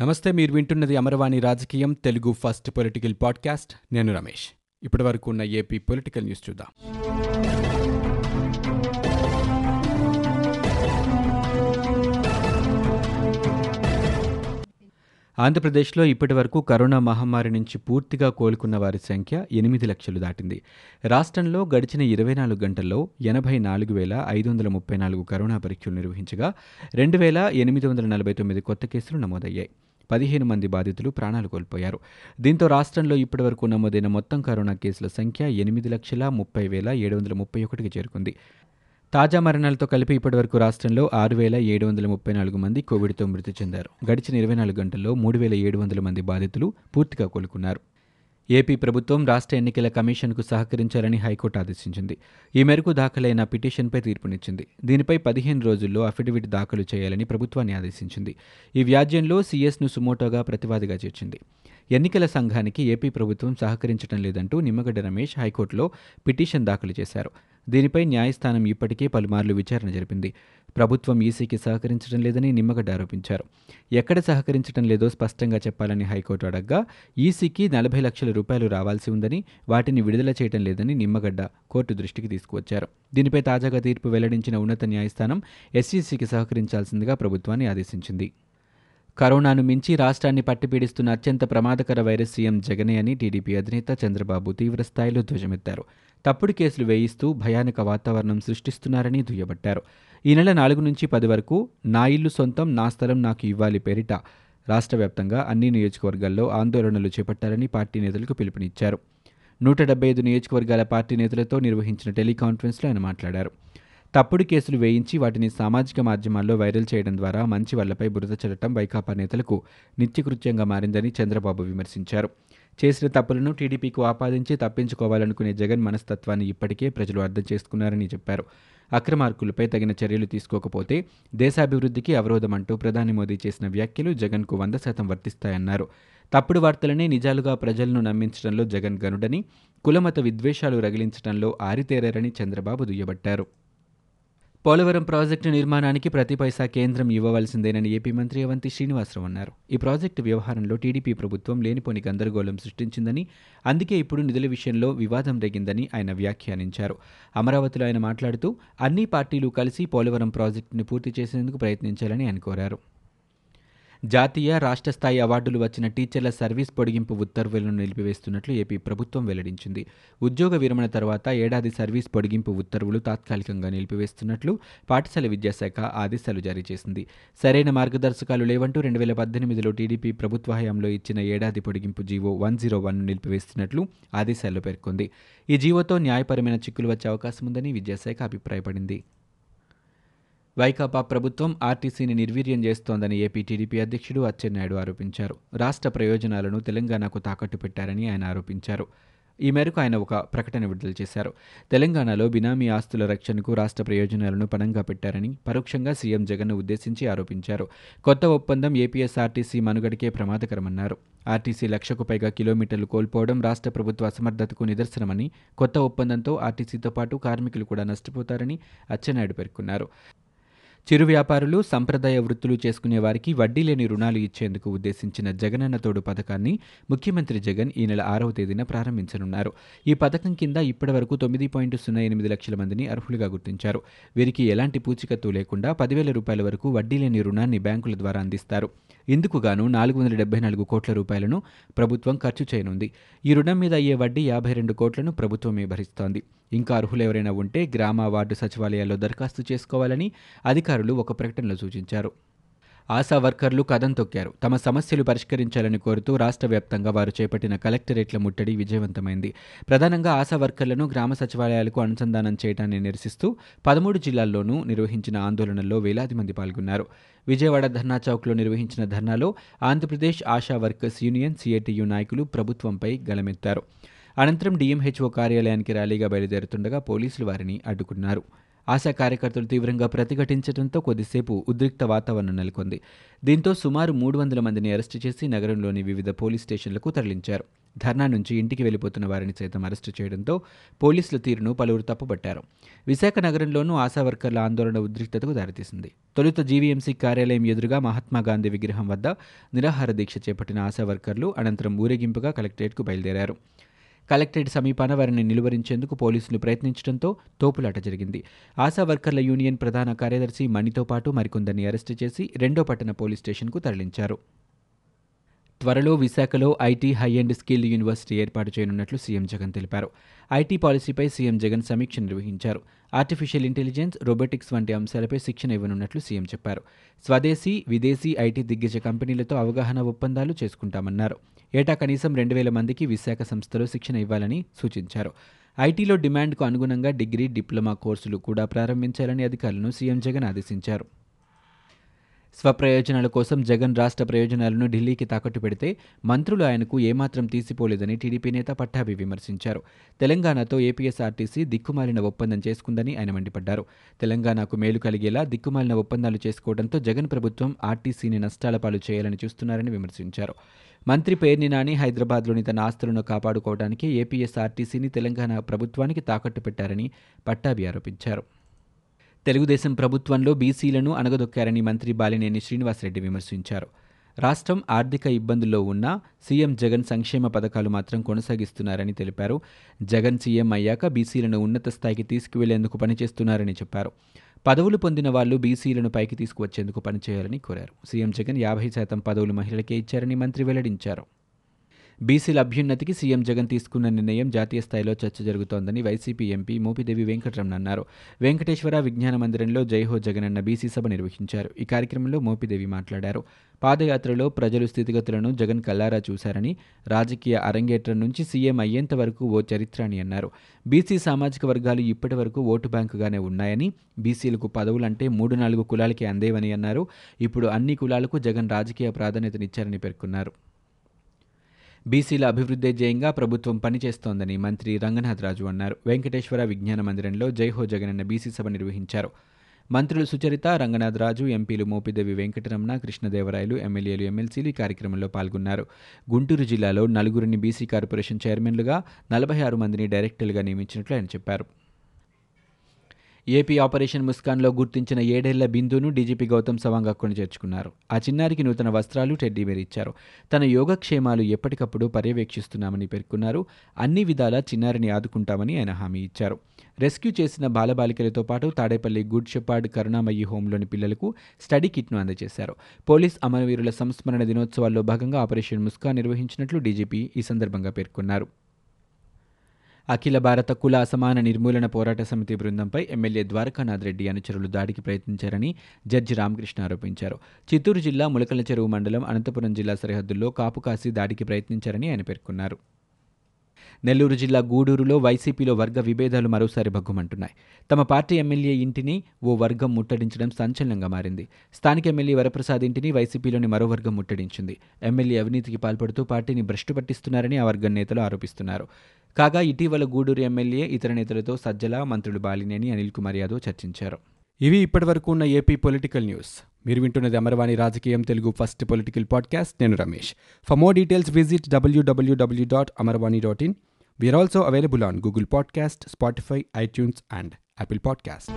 నమస్తే మీరు వింటున్నది అమరవాణి రాజకీయం తెలుగు ఫస్ట్ పొలిటికల్ పాడ్కాస్ట్. నేను రమేష్. ఇప్పటి వరకు ఉన్న ఏపీ పొలిటికల్ న్యూస్ చూద్దాం. ఆంధ్రప్రదేశ్లో ఇప్పటి వరకు కరోనా మహమ్మారి నుంచి పూర్తిగా కోలుకున్న వారి సంఖ్య ఎనిమిది లక్షలు దాటింది. రాష్ట్రంలో గడిచిన ఇరవై నాలుగు గంటల్లో ఎనభై నాలుగు వేల ఐదు వందల ముప్పై నాలుగు కరోనా పరీక్షలు నిర్వహించగా రెండు వేల ఎనిమిది వందల నలభై తొమ్మిది కొత్త కేసులు నమోదయ్యాయి. పదిహేను మంది బాధితులు ప్రాణాలు కోల్పోయారు. దీంతో రాష్ట్రంలో ఇప్పటివరకు నమోదైన మొత్తం కరోనా కేసుల సంఖ్య ఎనిమిది లక్షల ముప్పై వేల ఏడు వందల ముప్పై ఒకటికి చేరుకుంది. తాజా మరణాలతో కలిపి ఇప్పటివరకు రాష్ట్రంలో ఆరు వేల ఏడు వందల ముప్పై నాలుగు మంది కోవిడ్తో మృతి చెందారు. గడిచిన ఇరవై నాలుగు గంటల్లో మూడు వేల ఏడు వందల మంది బాధితులు పూర్తిగా కోలుకున్నారు. ఏపీ ప్రభుత్వం రాష్ట్ర ఎన్నికల కమిషన్కు సహకరించాలని హైకోర్టు ఆదేశించింది. ఈ మేరకు దాఖలైన పిటిషన్పై తీర్పునిచ్చింది. దీనిపై పదిహేను రోజుల్లో అఫిడవిట్ దాఖలు చేయాలని ప్రభుత్వాన్ని ఆదేశించింది. ఈ వ్యాజ్యంలో సీఎస్ను సుమోటోగా ప్రతివాదిగా చేర్చింది. ఎన్నికల సంఘానికి ఏపీ ప్రభుత్వం సహకరించడం లేదంటూ నిమ్మగడ్డ రమేష్ హైకోర్టులో పిటిషన్ దాఖలు చేశారు. దీనిపై న్యాయస్థానం ఇప్పటికే పలుమార్లు విచారణ జరిపింది. ప్రభుత్వం ఈసీకి సహకరించడం లేదని నిమ్మగడ్డ ఆరోపించారు. ఎక్కడ సహకరించడం లేదో స్పష్టంగా చెప్పాలని హైకోర్టు అడగ్గా ఈసీకి నలభై లక్షల రూపాయలు రావాల్సి ఉందని వాటిని విడుదల చేయడం లేదని నిమ్మగడ్డ కోర్టు దృష్టికి తీసుకువచ్చారు. దీనిపై తాజాగా తీర్పు వెల్లడించిన ఉన్నత న్యాయస్థానం ఎస్ఈసీకి సహకరించాల్సిందిగా ప్రభుత్వాన్ని ఆదేశించింది. కరోనాను మించి రాష్ట్రాన్ని పట్టిపీడిస్తున్న అత్యంత ప్రమాదకర వైరస్ సీఎం జగనే అని టీడీపీ అధినేత చంద్రబాబు తీవ్రస్థాయిలో ధ్వజమెత్తారు. తప్పుడు కేసులు వేయిస్తూ భయానక వాతావరణం సృష్టిస్తున్నారని దుయ్యబట్టారు. ఈ నెల నాలుగు నుంచి పది వరకు నా ఇల్లు సొంతం నా స్థలం నాకు ఇవ్వాలి పేరిట రాష్ట్ర వ్యాప్తంగా అన్ని నియోజకవర్గాల్లో ఆందోళనలు చేపట్టాలని పార్టీ నేతలకు పిలుపునిచ్చారు. నూట డెబ్బై ఐదు నియోజకవర్గాల పార్టీ నేతలతో నిర్వహించిన టెలికాన్ఫరెన్స్లో ఆయన మాట్లాడారు. తప్పుడు కేసులు వేయించి వాటిని సామాజిక మాధ్యమాల్లో వైరల్ చేయడం ద్వారా మంచి వాళ్ళపై బురద చల్లటం వైకాపా నేతలకు నిత్యకృత్యంగా మారిందని చంద్రబాబు విమర్శించారు. చేసిన తప్పులను టీడీపీకి ఆపాదించి తప్పించుకోవాలనుకునే జగన్ మనస్తత్వాన్ని ఇప్పటికే ప్రజలు అర్థం చేసుకున్నారని చెప్పారు. అక్రమార్కులపై తగిన చర్యలు తీసుకోకపోతే దేశాభివృద్ధికి అవరోధమంటూ ప్రధాని మోదీ చేసిన వ్యాఖ్యలు జగన్కు వంద శాతం వర్తిస్తాయన్నారు. తప్పుడు వార్తలనే నిజాలుగా ప్రజలను నమ్మించడంలో జగన్ గనుడని కులమత విద్వేషాలు రగిలించడంలో ఆరితేరారని చంద్రబాబు దుయ్యబట్టారు. పోలవరం ప్రాజెక్టు నిర్మాణానికి ప్రతి పైసా కేంద్రం ఇవ్వవలసిందేనని ఏపీ మంత్రి అవంతి శ్రీనివాసరావు అన్నారు. ఈ ప్రాజెక్టు వ్యవహారంలో టీడీపీ ప్రభుత్వం లేనిపోని గందరగోళం సృష్టించిందని అందుకే ఇప్పుడు నిధుల విషయంలో వివాదం రేగిందని ఆయన వ్యాఖ్యానించారు. అమరావతిలో ఆయన మాట్లాడుతూ అన్ని పార్టీలు కలిసి పోలవరం ప్రాజెక్టును పూర్తి చేసేందుకు ప్రయత్నించాలని ఆయన కోరారు. జాతీయ రాష్ట్ర స్థాయి అవార్డులు వచ్చిన టీచర్ల సర్వీస్ పొడిగింపు ఉత్తర్వులను నిలిపివేస్తున్నట్లు ఏపీ ప్రభుత్వం వెల్లడించింది. ఉద్యోగ విరమణ తర్వాత ఏడాది సర్వీస్ పొడిగింపు ఉత్తర్వులు తాత్కాలికంగా నిలిపివేస్తున్నట్లు పాఠశాల విద్యాశాఖ ఆదేశాలు జారీ చేసింది. సరైన మార్గదర్శకాలు లేవంటూ రెండు వేల పద్దెనిమిదిలో టీడీపీ ప్రభుత్వ హయాంలో ఇచ్చిన ఏడాది పొడిగింపు జీవో వన్ జీరో వన్ నిలిపివేస్తున్నట్లు ఆదేశాల్లో పేర్కొంది. ఈ జీవోతో న్యాయపరమైన చిక్కులు వచ్చే అవకాశం ఉందని విద్యాశాఖ అభిప్రాయపడింది. వైకాపా ప్రభుత్వం ఆర్టీసీని నిర్వీర్యం చేస్తోందని ఏపీ టీడీపీ అధ్యక్షుడు అచ్చెన్నాయుడు ఆరోపించారు. రాష్ట్ర ప్రయోజనాలను తెలంగాణకు తాకట్టు పెట్టారని ఆయన ఆరోపించారు. ఈ మేరకు ఆయన ఒక ప్రకటన విడుదల చేశారు. తెలంగాణలో బినామీ ఆస్తుల రక్షణకు రాష్ట్ర ప్రయోజనాలను పణంగా పెట్టారని పరోక్షంగా సీఎం జగన్ను ఉద్దేశించి ఆరోపించారు. కొత్త ఒప్పందం ఏపీఎస్ఆర్టీసీ మనుగడకే ప్రమాదకరమన్నారు. ఆర్టీసీ లక్షకు పైగా కిలోమీటర్లు కోల్పోవడం రాష్ట్ర ప్రభుత్వ అసమర్థతకు నిదర్శనమని కొత్త ఒప్పందంతో ఆర్టీసీతో పాటు కార్మికులు కూడా నష్టపోతారని అచ్చెన్నాయుడు పేర్కొన్నారు. చిరు వ్యాపారులు సంప్రదాయ వృత్తులు చేసుకునే వారికి వడ్డీ లేని రుణాలు ఇచ్చేందుకు ఉద్దేశించిన జగనన్న తోడు పథకాన్ని ముఖ్యమంత్రి జగన్ ఈ నెల ఆరవ తేదీన ప్రారంభించనున్నారు. ఈ పథకం కింద ఇప్పటి వరకు తొమ్మిది పాయింట్ సున్నా ఎనిమిది లక్షల మందిని అర్హులుగా గుర్తించారు. వీరికి ఎలాంటి పూచికత్తు లేకుండా పదివేల రూపాయల వరకు వడ్డీ లేని రుణాన్ని బ్యాంకుల ద్వారా అందిస్తారు. ఇందుకుగాను నాలుగు వందల డెబ్బై నాలుగు కోట్ల రూపాయలను ప్రభుత్వం ఖర్చు చేయనుంది. ఈ రుణం మీద అయ్యే వడ్డీ యాభై రెండు కోట్లను ప్రభుత్వమే భరిస్తోంది. ఇంకా అర్హులు ఎవరైనా ఉంటే గ్రామ వార్డు సచివాలయాల్లో దరఖాస్తు చేసుకోవాలని అధికారులు ఒక ప్రకటనలో సూచించారు. ఆశా వర్కర్లు కథం తొక్కారు. తమ సమస్యలు పరిష్కరించాలని కోరుతూ రాష్ట్ర వ్యాప్తంగా వారు చేపట్టిన కలెక్టరేట్ల ముట్టడి విజయవంతమైంది. ప్రధానంగా ఆశా వర్కర్లను గ్రామ సచివాలయాలకు అనుసంధానం చేయడాన్ని నిరసిస్తూ పదమూడు జిల్లాల్లోనూ నిర్వహించిన ఆందోళనల్లో వేలాది మంది పాల్గొన్నారు. విజయవాడ ధర్నా చౌక్లో నిర్వహించిన ధర్నాలో Andhra Pradesh ASHA workers union CITU నాయకులు ప్రభుత్వంపై గలమెత్తారు అనంతరం డిఎంహెచ్ఓ కార్యాలయానికి ర్యాలీగా బయలుదేరుతుండగా పోలీసులు వారిని అడ్డుకున్నారు. ఆశా కార్యకర్తలు తీవ్రంగా ప్రతిఘటించడంతో కొద్దిసేపు ఉద్రిక్త వాతావరణం నెలకొంది. దీంతో సుమారు మూడు వందల మందిని అరెస్టు చేసి నగరంలోని వివిధ పోలీస్ స్టేషన్లకు తరలించారు. ధర్నా నుంచి ఇంటికి వెళ్ళిపోతున్న వారిని సైతం అరెస్టు చేయడంతో పోలీసుల తీరును పలువురు తప్పుపట్టారు. విశాఖ నగరంలోనూ ఆశా వర్కర్ల ఆందోళన ఉద్రిక్తతకు దారితీసింది. తొలుత జీవీఎంసీ కార్యాలయం ఎదురుగా మహాత్మాగాంధీ విగ్రహం వద్ద నిరాహార దీక్ష చేపట్టిన ఆశా వర్కర్లు అనంతరం ఊరేగింపుగా కలెక్టరేట్కు బయలుదేరారు. కలెక్టరేట్ సమీపాన వారిని నిలువరించేందుకు పోలీసులు ప్రయత్నించడంతో తోపులాట జరిగింది. ఆశా వర్కర్ల యూనియన్ ప్రధాన కార్యదర్శి మణితో పాటు మరికొందరిని అరెస్టు చేసి రెండో పట్టణ పోలీస్ స్టేషన్కు తరలించారు. త్వరలో విశాఖలో IT high and skill university ఏర్పాటు చేయనున్నట్లు సీఎం జగన్ తెలిపారు. ఐటీ పాలసీపై సీఎం జగన్ సమీక్ష నిర్వహించారు. ఆర్టిఫిషియల్ ఇంటెలిజెన్స్ రోబోటిక్స్ వంటి అంశాలపై శిక్షణ ఇవ్వనున్నట్లు సీఎం చెప్పారు. స్వదేశీ విదేశీ ఐటీ దిగ్గజ కంపెనీలతో అవగాహన ఒప్పందాలు చేసుకుంటామన్నారు. ఏటా కనీసం రెండు వేల మందికి విశాఖ సంస్థలో శిక్షణ ఇవ్వాలని సూచించారు. ఐటీలో డిమాండ్కు అనుగుణంగా డిగ్రీ డిప్లొమా కోర్సులు కూడా ప్రారంభించాలని అధికారులను సీఎం జగన్ ఆదేశించారు. స్వప్రయోజనాల కోసం జగన్ రాష్ట్ర ప్రయోజనాలను ఢిల్లీకి తాకట్టు పెడితే మంత్రులు ఆయనకు ఏమాత్రం తీసిపోలేదని టీడీపీ నేత పట్టాభి విమర్శించారు. తెలంగాణతో ఏపీఎస్ఆర్టీసీ దిక్కుమాలిన ఒప్పందం చేసుకుందని ఆయన మండిపడ్డారు. తెలంగాణకు మేలు కలిగేలా దిక్కుమాలిన ఒప్పందాలు చేసుకోవడంతో జగన్ ప్రభుత్వం ఆర్టీసీని నష్టాల పాలు చేయాలని చూస్తున్నారని విమర్శించారు. మంత్రి పేర్ని నాని హైదరాబాద్లోని తన ఆస్తులను కాపాడుకోవడానికి ఏపీఎస్ఆర్టీసీని తెలంగాణ ప్రభుత్వానికి తాకట్టు పెట్టారని పట్టాభి ఆరోపించారు. తెలుగుదేశం ప్రభుత్వంలో బీసీలను అణగదొక్కారని మంత్రి బాలినేని శ్రీనివాసరెడ్డి విమర్శించారు. రాష్ట్రం ఆర్థిక ఇబ్బందుల్లో ఉన్నా సీఎం జగన్ సంక్షేమ పథకాలు మాత్రం కొనసాగిస్తున్నారని తెలిపారు. జగన్ సీఎం అయ్యాక బీసీలను ఉన్నత స్థాయికి తీసుకువెళ్ళేందుకు పనిచేస్తున్నారని చెప్పారు. పదవులు పొందిన వాళ్ళు బీసీలను పైకి తీసుకువచ్చేందుకు పనిచేయాలని కోరారు. సీఎం జగన్ యాభై శాతం పదవులు మహిళలకే ఇచ్చారని మంత్రి వెల్లడించారు. బీసీల అభ్యున్నతికి సీఎం జగన్ తీసుకున్న నిర్ణయం జాతీయ స్థాయిలో చర్చ జరుగుతోందని వైసీపీ ఎంపీ మోపిదేవి వెంకటరమణ అన్నారు. వెంకటేశ్వర విజ్ఞాన మందిరంలో జైహో జగన్ అన్న బీసీ సభ నిర్వహించారు. ఈ కార్యక్రమంలో మోపిదేవి మాట్లాడారు. పాదయాత్రలో ప్రజలు స్థితిగతులను జగన్ కల్లారా చూశారని రాజకీయ అరంగేట్రం నుంచి సీఎం అయ్యేంత వరకు ఓ చరిత్ర అని అన్నారు. బీసీ సామాజిక వర్గాలు ఇప్పటి వరకు ఓటు బ్యాంకుగానే ఉన్నాయని బీసీలకు పదవులంటే మూడు నాలుగు కులాలకి అందేవని అన్నారు. ఇప్పుడు అన్ని కులాలకు జగన్ రాజకీయ ప్రాధాన్యతనిచ్చారని పేర్కొన్నారు. బీసీల అభివృద్ధి జయంగా ప్రభుత్వం పనిచేస్తోందని మంత్రి రంగనాథరాజు అన్నారు. వెంకటేశ్వర విజ్ఞాన మందిరంలో జైహో జగనన్న బీసీ సభ నిర్వహించారు. మంత్రులు సుచరిత రంగనాథరాజు ఎంపీలు మోపిదేవి వెంకటరమణ కృష్ణదేవరాయలు ఎమ్మెల్యేలు ఎమ్మెల్సీలు ఈ కార్యక్రమంలో పాల్గొన్నారు. గుంటూరు జిల్లాలో నలుగురిని బీసీ కార్పొరేషన్ చైర్మన్లుగా నలభై ఆరు మందిని డైరెక్టర్లుగా నియమించినట్లు ఆయన చెప్పారు. ఏపీ ఆపరేషన్ ముస్కాన్లో గుర్తించిన ఏడేళ్ళ బిందును డీజీపీ గౌతమ్ సవాంగ్ కొని చేర్చుకున్నారు ఆ చిన్నారికి నూతన వస్త్రాలు టెడ్డీబేర్ ఇచ్చారు. తన యోగక్షేమాలు ఎప్పటికప్పుడు పర్యవేక్షిస్తున్నామని పేర్కొన్నారు. అన్ని విధాలా చిన్నారిని ఆదుకుంటామని ఆయన హామీ ఇచ్చారు. రెస్క్యూ చేసిన బాలబాలికలతో పాటు తాడేపల్లి గుడ్ షెపార్డ్ కరుణామయ్యి హోంలోని పిల్లలకు స్టడీ కిట్ను అందజేశారు. పోలీస్ అమరవీరుల సంస్మరణ దినోత్సవాల్లో భాగంగా ఆపరేషన్ ముస్కా నిర్వహించినట్లు డీజీపీ ఈ సందర్భంగా పేర్కొన్నారు. అఖిల భారత కుల అసమాన నిర్మూలన పోరాట సమితి బృందంపై ఎమ్మెల్యే ద్వారకానాథ్ రెడ్డి అనుచరులు దాడికి ప్రయత్నించారని జడ్జి రామకృష్ణ ఆరోపించారు. చిత్తూరు జిల్లా ములకల చెరువు మండలం అనంతపురం జిల్లా సరిహద్దుల్లో కాపు కాసి దాడికి ప్రయత్నించారని ఆయన పేర్కొన్నారు. నెల్లూరు జిల్లా గూడూరులో వైసీపీలో వర్గ విభేదాలు మరోసారి భగ్గుమంటున్నాయి. తమ పార్టీ ఎమ్మెల్యే ఇంటిని ఓ వర్గం ముట్టడించడం సంచలనంగా మారింది. స్థానిక ఎమ్మెల్యే వరప్రసాద్ ఇంటిని వైసీపీలోని మరో వర్గం ముట్టడించింది. ఎమ్మెల్యే అవినీతికి పాల్పడుతూ పార్టీని భ్రష్టు పట్టిస్తున్నారని ఆ వర్గం నేతలు ఆరోపిస్తున్నారు. కాగా ఇటీవల గూడూరు ఎమ్మెల్యే ఇతర నేతలతో సజ్జల మంత్రులు బాలినేని అనిల్ కుమార్ యాదవ్ చర్చించారు. ఇవి ఇప్పటివరకు ఉన్న ఏపీ పొలిటికల్ న్యూస్. మీరు వింటున్నది అమర్వాణి రాజకీయం తెలుగు ఫస్ట్ పొలిటికల్ పాడ్కాస్ట్. నేను Ramesh. For more details visit WWW dot Amarvani dot in we are also available on Google podcast Spotify iTunes and Apple podcast